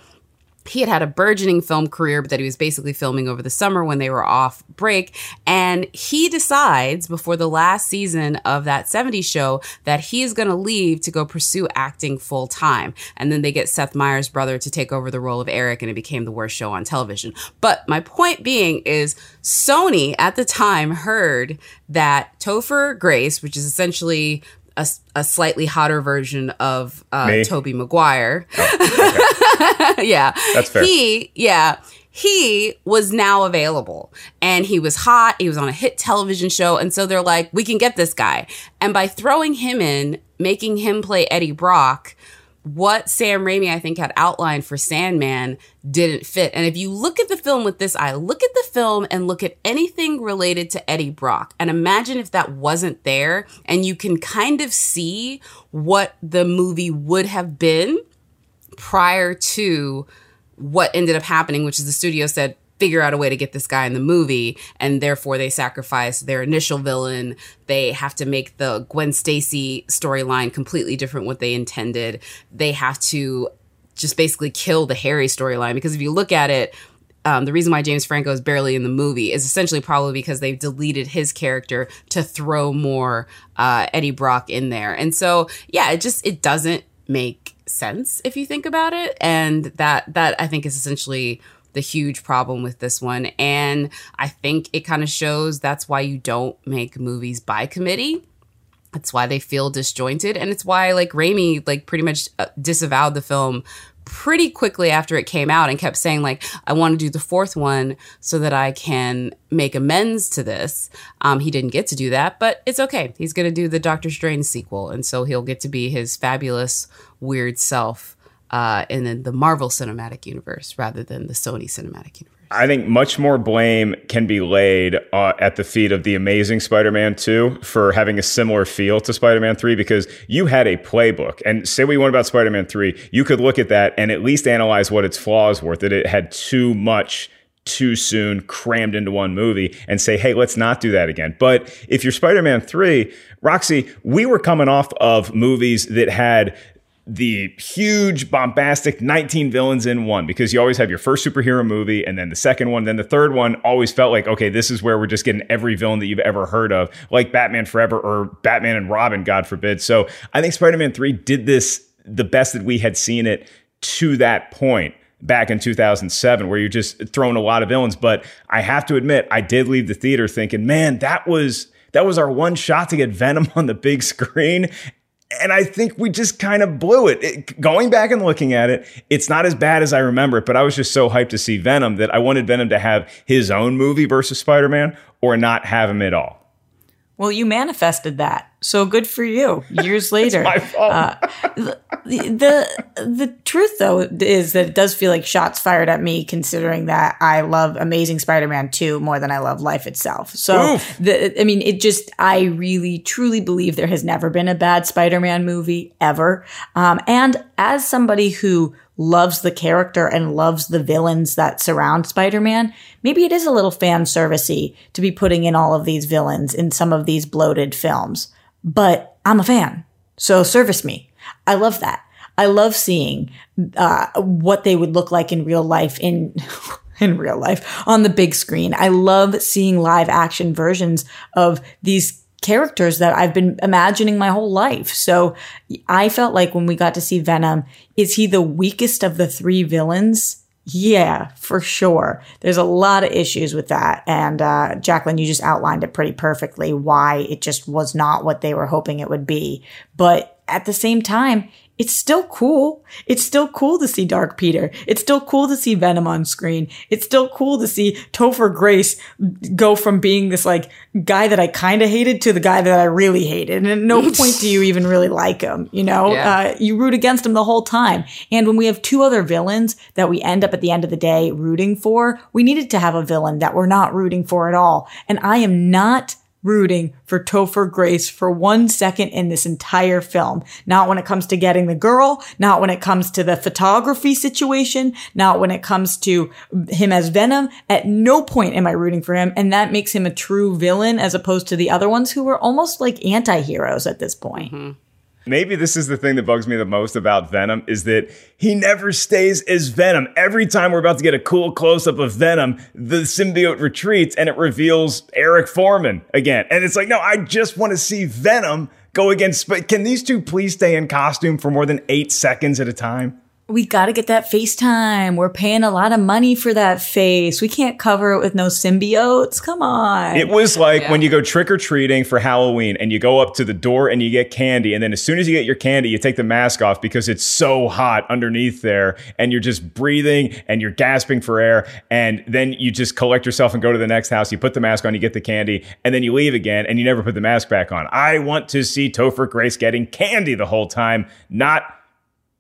he had had a burgeoning film career, but that he was basically filming over the summer when they were off break. And he decides before the last season of that 70s show that he is going to leave to go pursue acting full time. And then they get Seth Meyers' brother to take over the role of Eric, and it became the worst show on television. But my point being is Sony at the time heard that Topher Grace, which is essentially a, a, slightly hotter version of uh, Tobey Maguire. Oh, okay. yeah. That's fair. He, yeah. He was now available and he was hot. He was on a hit television show. And so they're like, we can get this guy. And by throwing him in, making him play Eddie Brock, what Sam Raimi, I think, had outlined for Sandman didn't fit. And if you look at the film with this eye, look at the film and look at anything related to Eddie Brock and imagine if that wasn't there and you can kind of see what the movie would have been prior to what ended up happening, which is the studio said, figure out a way to get this guy in the movie and therefore they sacrifice their initial villain. They have to make the gwen stacy storyline completely different what they intended. They have to just basically kill the harry storyline because if you look at it um, the reason why James Franco is barely in the movie is essentially probably because they've deleted his character to throw more uh, Eddie Brock in there, and so yeah, it just it doesn't make sense if you think about it, and that that I think is essentially the huge problem with this one. And I think it kind of shows that's why you don't make movies by committee. It's why they feel disjointed. And it's why, like, Raimi, like, pretty much uh, disavowed the film pretty quickly after it came out and kept saying like i want to do the fourth one so that i can make amends to this um, he didn't get to do that but it's okay he's going to do the doctor strange sequel and so he'll get to be his fabulous weird self uh, in the Marvel Cinematic Universe rather than the Sony Cinematic Universe. I think much more blame can be laid uh, at the feet of the Amazing Spider-Man 2 for having a similar feel to Spider-Man 3 because you had a playbook. And say what you want about Spider-Man 3, you could look at that and at least analyze what its flaws were. That it had too much too soon crammed into one movie and say, hey, let's not do that again. But if you're Spider Man 3, Roxy, we were coming off of movies that had the huge bombastic 19 villains in one because you always have your first superhero movie and then the second one then the third one always felt like okay this is where we're just getting every villain that you've ever heard of like batman forever or batman and robin god forbid. So i think spider-man 3 did this the best that we had seen it to that point back in 2007 where you're just throwing a lot of villains. But i have to admit i did leave the theater thinking man that was that was our one shot to get Venom on the big screen and I think we just kind of blew it. it. Going back and looking at it, it's not as bad as I remember it, but I was just so hyped to see Venom that I wanted Venom to have his own movie versus Spider Man or not have him at all. Well, you manifested that. So good for you. Years later. my fault. Uh, the, the, the truth though is that it does feel like shots fired at me considering that I love Amazing Spider-Man 2 more than I love life itself. So the, I mean it just I really truly believe there has never been a bad Spider-Man movie ever. Um, and as somebody who loves the character and loves the villains that surround Spider-Man, maybe it is a little fan servicey to be putting in all of these villains in some of these bloated films. But I'm a fan. So service me. I love that. I love seeing uh, what they would look like in real life in in real life on the big screen. I love seeing live action versions of these characters that I've been imagining my whole life. So I felt like when we got to see Venom, is he the weakest of the three villains? Yeah, for sure. There's a lot of issues with that. And uh, Jacqueline, you just outlined it pretty perfectly why it just was not what they were hoping it would be. But at the same time, it's still cool. It's still cool to see Dark Peter. It's still cool to see Venom on screen. It's still cool to see Topher Grace go from being this like guy that I kind of hated to the guy that I really hated. And at no point do you even really like him. You know, yeah. uh, you root against him the whole time. And when we have two other villains that we end up at the end of the day rooting for, we needed to have a villain that we're not rooting for at all. And I am not rooting for Topher Grace for one second in this entire film. Not when it comes to getting the girl, not when it comes to the photography situation, not when it comes to him as Venom. At no point am I rooting for him. And that makes him a true villain as opposed to the other ones who were almost like anti-heroes at this point. Mm-hmm. Maybe this is the thing that bugs me the most about Venom is that he never stays as Venom. Every time we're about to get a cool close up of Venom, the symbiote retreats and it reveals Eric Forman again. And it's like, no, I just want to see Venom go against. But can these two please stay in costume for more than eight seconds at a time? We got to get that FaceTime. We're paying a lot of money for that face. We can't cover it with no symbiotes. Come on. It was like yeah. when you go trick or treating for Halloween and you go up to the door and you get candy. And then as soon as you get your candy, you take the mask off because it's so hot underneath there and you're just breathing and you're gasping for air. And then you just collect yourself and go to the next house. You put the mask on, you get the candy, and then you leave again and you never put the mask back on. I want to see Topher Grace getting candy the whole time, not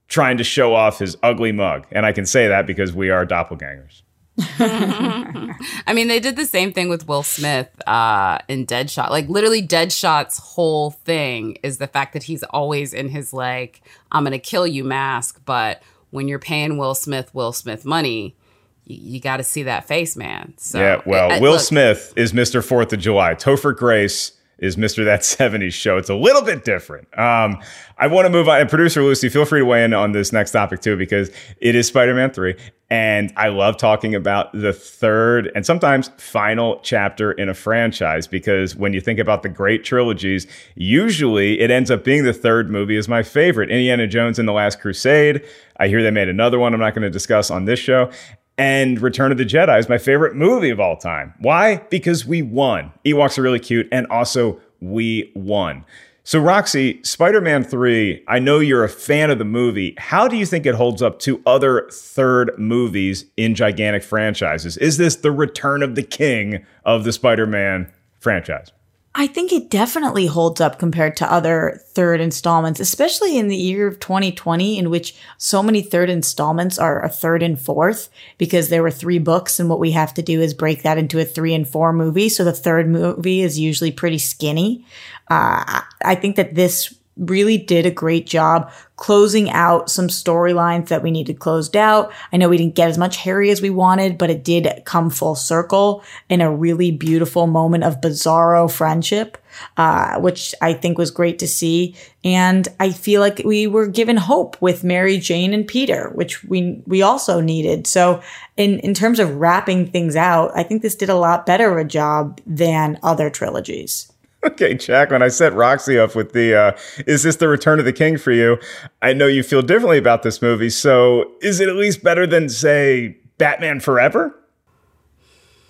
trying to show off his ugly mug. And I can say that because we are doppelgangers. I mean, they did the same thing with Will Smith uh, in Deadshot. Like, literally, Deadshot's whole thing is the fact that he's always in his, like, I'm going to kill you mask. But when you're paying Will Smith Will Smith money, you, you got to see that face, man. So, yeah, well, it, Will look, Smith is Mr. Fourth of July. Topher Grace is Mr. That 70s show. It's a little bit different. Um, I want to move on. And producer Lucy, feel free to weigh in on this next topic too, because it is Spider Man 3. And I love talking about the third and sometimes final chapter in a franchise, because when you think about the great trilogies, usually it ends up being the third movie is my favorite. Indiana Jones and the Last Crusade. I hear they made another one I'm not going to discuss on this show. And Return of the Jedi is my favorite movie of all time. Why? Because we won. Ewoks are really cute, and also we won. So, Roxy, Spider Man 3, I know you're a fan of the movie. How do you think it holds up to other third movies in gigantic franchises? Is this the return of the king of the Spider Man franchise? I think it definitely holds up compared to other third installments, especially in the year of 2020, in which so many third installments are a third and fourth because there were three books. And what we have to do is break that into a three and four movie. So the third movie is usually pretty skinny. Uh, I think that this really did a great job closing out some storylines that we needed closed out. I know we didn't get as much Harry as we wanted, but it did come full circle in a really beautiful moment of bizarro friendship, uh, which I think was great to see. And I feel like we were given hope with Mary Jane and Peter, which we, we also needed. So in, in terms of wrapping things out, I think this did a lot better a job than other trilogies. Okay, Jack, when I set Roxy up with the, uh, is this the return of the king for you? I know you feel differently about this movie. So is it at least better than, say, Batman Forever?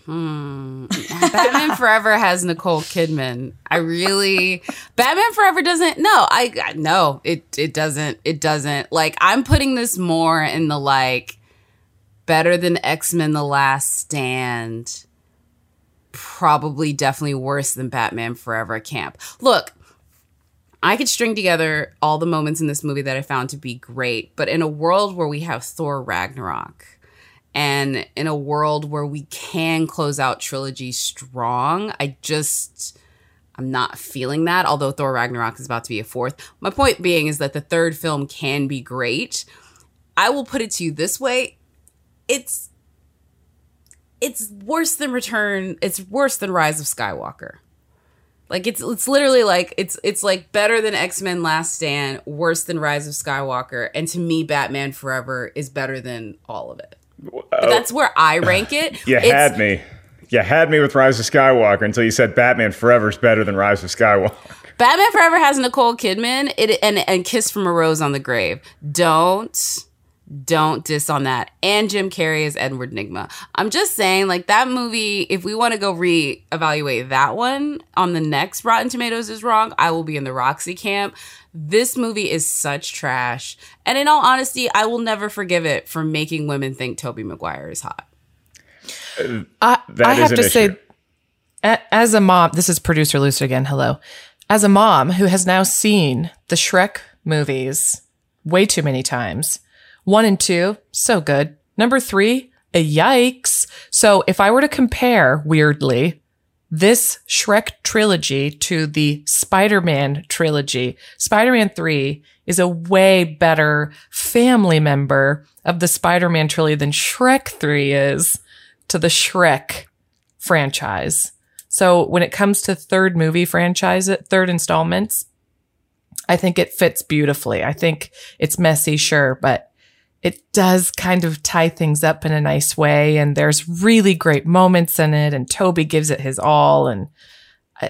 Hmm. Batman Forever has Nicole Kidman. I really Batman Forever doesn't no, I no, it it doesn't it doesn't. Like I'm putting this more in the like better than X-Men the Last Stand probably definitely worse than Batman Forever Camp. Look, I could string together all the moments in this movie that I found to be great, but in a world where we have Thor Ragnarok and in a world where we can close out trilogy strong, I just I'm not feeling that, although Thor Ragnarok is about to be a fourth. My point being is that the third film can be great. I will put it to you this way. It's it's worse than Return. It's worse than Rise of Skywalker. Like it's it's literally like it's it's like better than X-Men Last Stand, worse than Rise of Skywalker, and to me Batman Forever is better than all of it. But that's where I uh, rank it. you it's, had me. You had me with Rise of Skywalker until you said Batman Forever is better than Rise of Skywalker. Batman Forever has Nicole Kidman it, and and Kiss from a Rose on the Grave. Don't don't diss on that. And Jim Carrey is Edward Nygma. I'm just saying, like that movie, if we want to go re-evaluate that one on the next Rotten Tomatoes is wrong, I will be in the Roxy camp. This movie is such trash. And in all honesty, I will never forgive it for making women think Tobey Maguire is hot. Uh, I, I have to issue. say, as a mom, this is producer Lucy again. Hello. As a mom who has now seen the Shrek movies way too many times, one and two, so good. Number three, a yikes. So if I were to compare, weirdly, this Shrek trilogy to the Spider-Man trilogy, Spider-Man 3 is a way better family member of the Spider-Man trilogy than Shrek 3 is to the Shrek franchise. So when it comes to third movie franchise, third installments, I think it fits beautifully. I think it's messy, sure, but it does kind of tie things up in a nice way. And there's really great moments in it. And Tobey gives it his all. And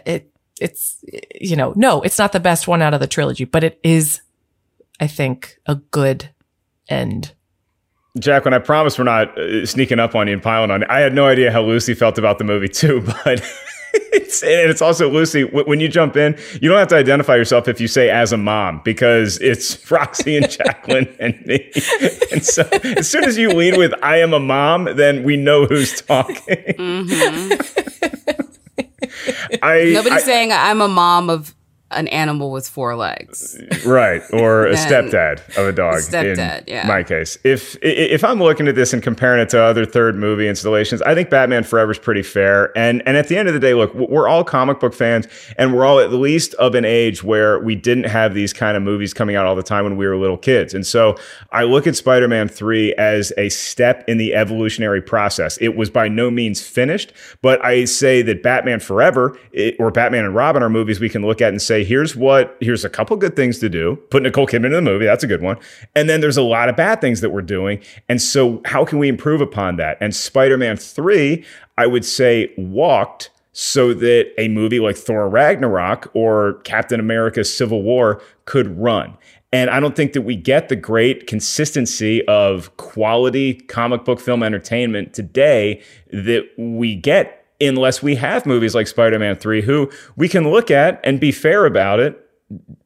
it, it's, you know, no, it's not the best one out of the trilogy, but it is, I think, a good end. Jack, when I promise we're not uh, sneaking up on you and piling on I had no idea how Lucy felt about the movie too, but it's, and it's also Lucy. When you jump in, you don't have to identify yourself if you say as a mom because it's Roxy and Jacqueline and me. And so as soon as you lead with "I am a mom," then we know who's talking. Mm-hmm. I, Nobody's I, saying I'm a mom of an animal with four legs. Right. Or a stepdad of a dog. A stepdad, in yeah. My case. If if I'm looking at this and comparing it to other third movie installations, I think Batman Forever is pretty fair. And and at the end of the day, look, we're all comic book fans and we're all at least of an age where we didn't have these kind of movies coming out all the time when we were little kids. And so I look at Spider-Man 3 as a step in the evolutionary process. It was by no means finished, but I say that Batman Forever it, or Batman and Robin are movies we can look at and say here's what, here's a couple good things to do. Put Nicole Kidman in the movie. That's a good one. And then there's a lot of bad things that we're doing. And so how can we improve upon that? And Spider-Man 3, I would say walked so that a movie like Thor Ragnarok or Captain America Civil War could run. And I don't think that we get the great consistency of quality comic book film entertainment today that we get unless we have movies like Spider-Man 3 who we can look at and be fair about it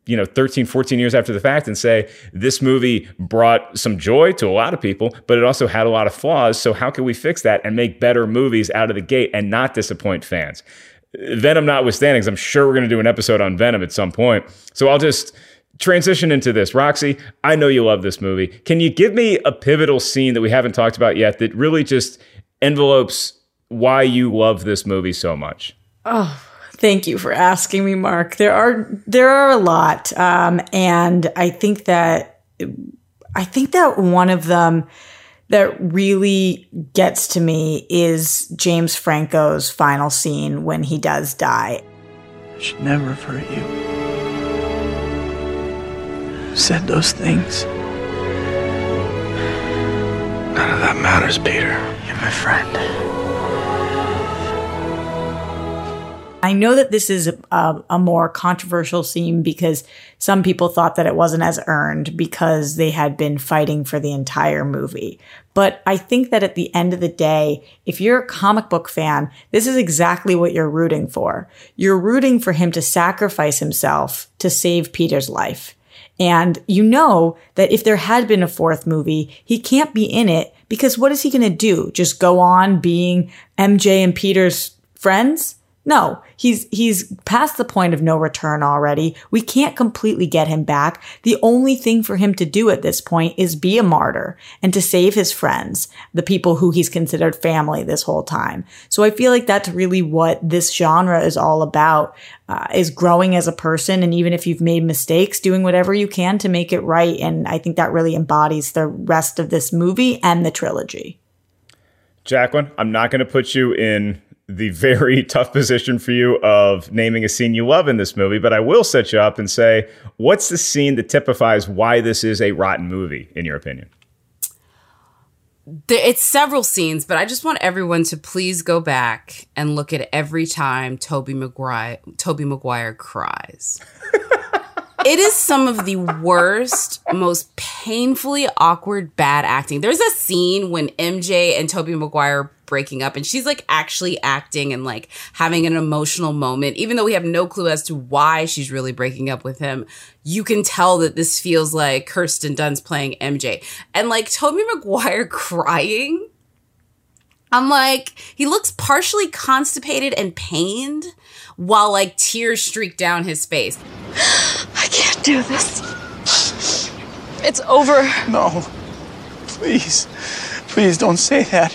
you know 13 14 years after the fact and say this movie brought some joy to a lot of people but it also had a lot of flaws. So how can we fix that and make better movies out of the gate and not disappoint fans? Venom notwithstanding because i'm sure we're going to do an episode on venom at some point. So i'll just transition into this. Roxy i know you love this movie. Can you give me a pivotal scene that we haven't talked about yet that really just envelopes why you love this movie so much. Oh, thank you for asking me, Mark. There are there are a lot, um, and I think that I think that one of them that really gets to me is James Franco's final scene when he does die. I should never have hurt you. Said those things. None of that matters, Peter. You're my friend. I know that this is a, a, more controversial scene because some people thought that it wasn't as earned because they had been fighting for the entire movie. But I think that at the end of the day, if you're a comic book fan, this is exactly what you're rooting for. You're rooting for him to sacrifice himself to save Peter's life. And you know that if there had been a fourth movie, he can't be in it because what is he going to do? Just go on being MJ and Peter's friends? No, he's he's past the point of no return already. We can't completely get him back. The only thing for him to do at this point is be a martyr and to save his friends, the people who he's considered family this whole time. So I feel like that's really what this genre is all about. Uh, is growing as a person and even if you've made mistakes doing whatever you can to make it right and i think that really embodies the rest of this movie and the trilogy jacqueline i'm not going to put you in the very tough position for you of naming a scene you love in this movie, but I will set you up and say, what's the scene that typifies why this is a rotten movie, in your opinion? It's several scenes, but I just want everyone to please go back and look at every time Tobey Maguire Tobey Maguire cries. it is some of the worst, most painfully awkward bad acting. There's a scene when MJ and Tobey Maguire breaking up. And she's like actually acting and like having an emotional moment. Even though we have no clue as to why she's really breaking up with him you can tell that this feels like Kirsten Dunst playing MJ and like Tobey Maguire crying I'm like he looks partially constipated and pained while like tears streak down his face. I can't do this. It's over. No. Please. Please don't say that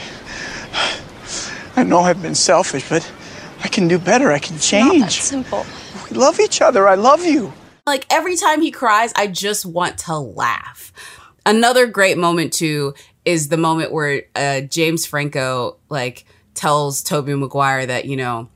I know I've been selfish, but I can do better. I can change. Not that simple. We love each other. I love you. Like every time he cries, I just want to laugh. Another great moment too is the moment where uh, James Franco like tells Tobey Maguire that you know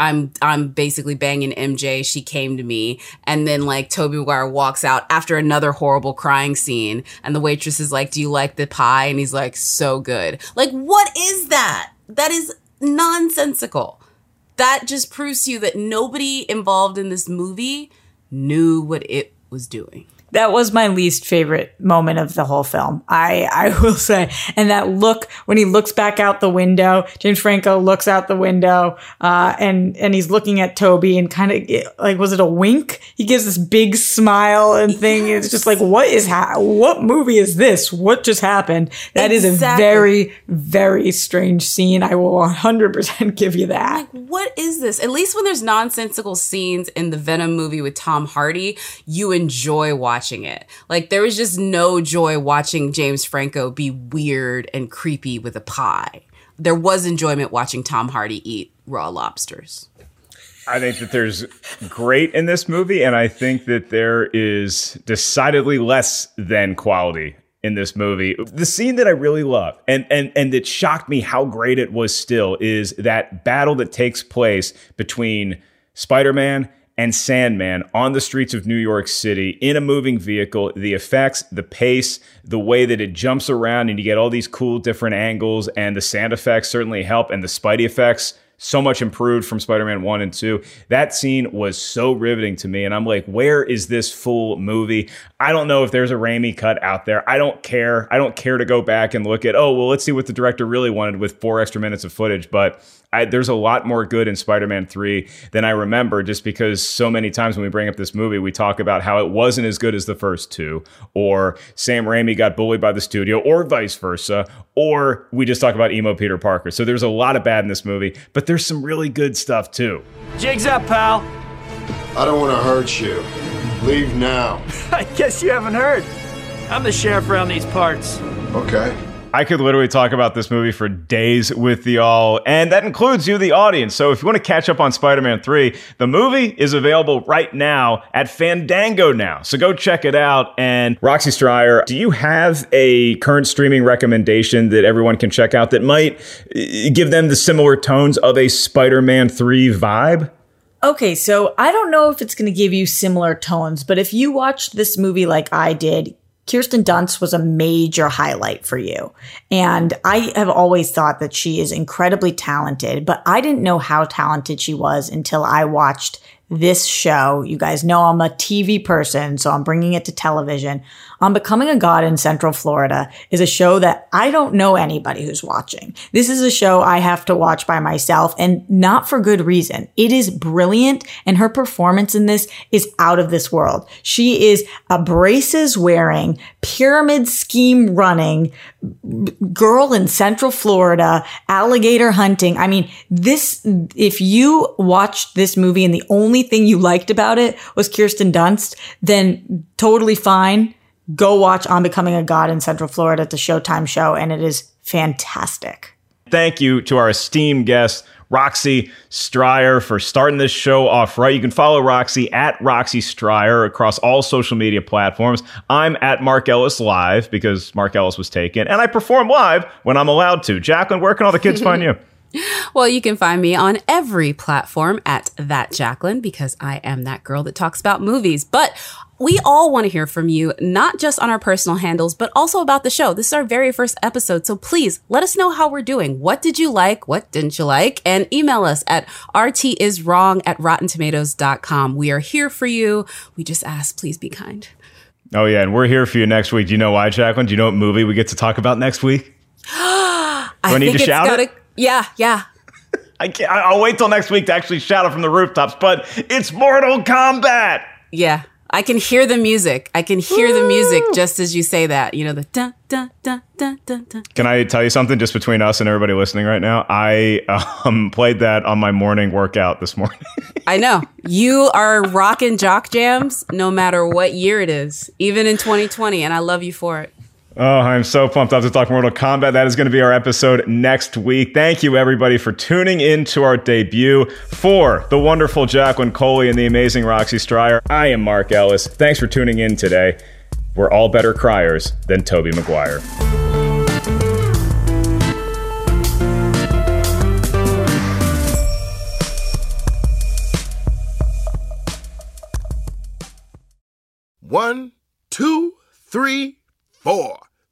I'm I'm basically banging MJ. She came to me, and then like Tobey Maguire walks out after another horrible crying scene, and the waitress is like, "Do you like the pie?" And he's like, "So good." Like, what is that? That is nonsensical. That just proves to you that nobody involved in this movie knew what it was doing that was my least favorite moment of the whole film. I, I will say. And that look when he looks back out the window, James Franco looks out the window, uh, and, and he's looking at Tobey and kind of like, was it a wink? He gives this big smile and thing. Yes. It's just like, what is, ha- what movie is this? What just happened? That exactly. is a very, very strange scene. I will 100% give you that. Like, what is this? At least when there's nonsensical scenes in the Venom movie with Tom Hardy, you enjoy watching watching it. Like there was just no joy watching James Franco be weird and creepy with a pie. There was enjoyment watching Tom Hardy eat raw lobsters. I think that there's great in this movie, and I think that there is decidedly less than quality in this movie. The scene that I really love and and and that shocked me how great it was still is that battle that takes place between Spider-Man and Sandman on the streets of New York City in a moving vehicle. The effects, the pace, the way that it jumps around and you get all these cool different angles, and the sand effects certainly help, and the Spidey effects so much improved from Spider-Man 1 and 2. That scene was so riveting to me and I'm like, where is this full movie? I don't know if there's a Raimi cut out there. I don't care. I don't care to go back and look at, oh, well, let's see what the director really wanted with 4 extra minutes of footage, but I, there's a lot more good in Spider-Man 3 than I remember just because so many times when we bring up this movie, we talk about how it wasn't as good as the first two, or Sam Raimi got bullied by the studio, or vice versa, or we just talk about emo Peter Parker. So there's a lot of bad in this movie, but there's some really good stuff too. Jigs up, pal. I don't want to hurt you. Leave now. I guess you haven't heard. I'm the sheriff around these parts. Okay. I could literally talk about this movie for days with y'all, and that includes you, the audience. So if you want to catch up on Spider Man 3, the movie is available right now at FandangoNOW. So go check it out. And Roxy Striar, do you have a current streaming recommendation that everyone can check out that might eh, give them the similar tones of a Spider Man 3 vibe? Okay, so I don't know if it's going to give you similar tones, but if you watched this movie like I did, Kirsten Dunst was a major highlight for you. And I have always thought that she is incredibly talented, but I didn't know how talented she was until I watched this show. You guys know I'm a TV person, so I'm bringing it to television on Becoming a God in Central Florida is a show that I don't know anybody who's watching. This is a show I have to watch by myself and not for good reason. It is brilliant and her performance in this is out of this world. She is a braces wearing, pyramid scheme running girl in Central Florida, alligator hunting. I mean, this, if you watched this movie and the only thing you liked about it was Kirsten Dunst, then totally fine go watch On Becoming a God in Central Florida at the Showtime show, and it is fantastic. Thank you to our esteemed guest, Roxy Striar, for starting this show off right. You can follow Roxy at Roxy Striar across all social media platforms. I'm at Mark Ellis Live because Mark Ellis was taken, and I perform live when I'm allowed to. Jacqueline, where can all the kids find you? Well, you can find me on every platform at that Jacqueline because I am that girl that talks about movies. But we all want to hear from you, not just on our personal handles, but also about the show. This is our very first episode. So please let us know how we're doing. What did you like? What didn't you like? And email us at rtiswrong at rottentomatoes.com. We are here for you. We just ask, please be kind. Oh, yeah. And we're here for you next week. Do you know why, Jacqueline? Do you know what movie we get to talk about next week? Do I, I need to shout gotta, it? Yeah, yeah. I can't, I'll wait till next week to actually shout it from the rooftops, but it's Mortal Kombat. Yeah. I can hear the music. I can hear Woo! the music just as you say that. You know the dun dun dun dun dun dun. Can I tell you something just between us and everybody listening right now? I um, played that on my morning workout this morning. I know you are rocking jock jams no matter what year it is, even in 2020, and I love you for it. Oh, I'm so pumped up to talk Mortal Kombat. That is going to be our episode next week. Thank you, everybody, for tuning in to our debut. For the wonderful Jacqueline Coley and the amazing Roxy Striar, I am Mark Ellis. Thanks for tuning in today. We're all better criers than Tobey Maguire. One, two, three, four.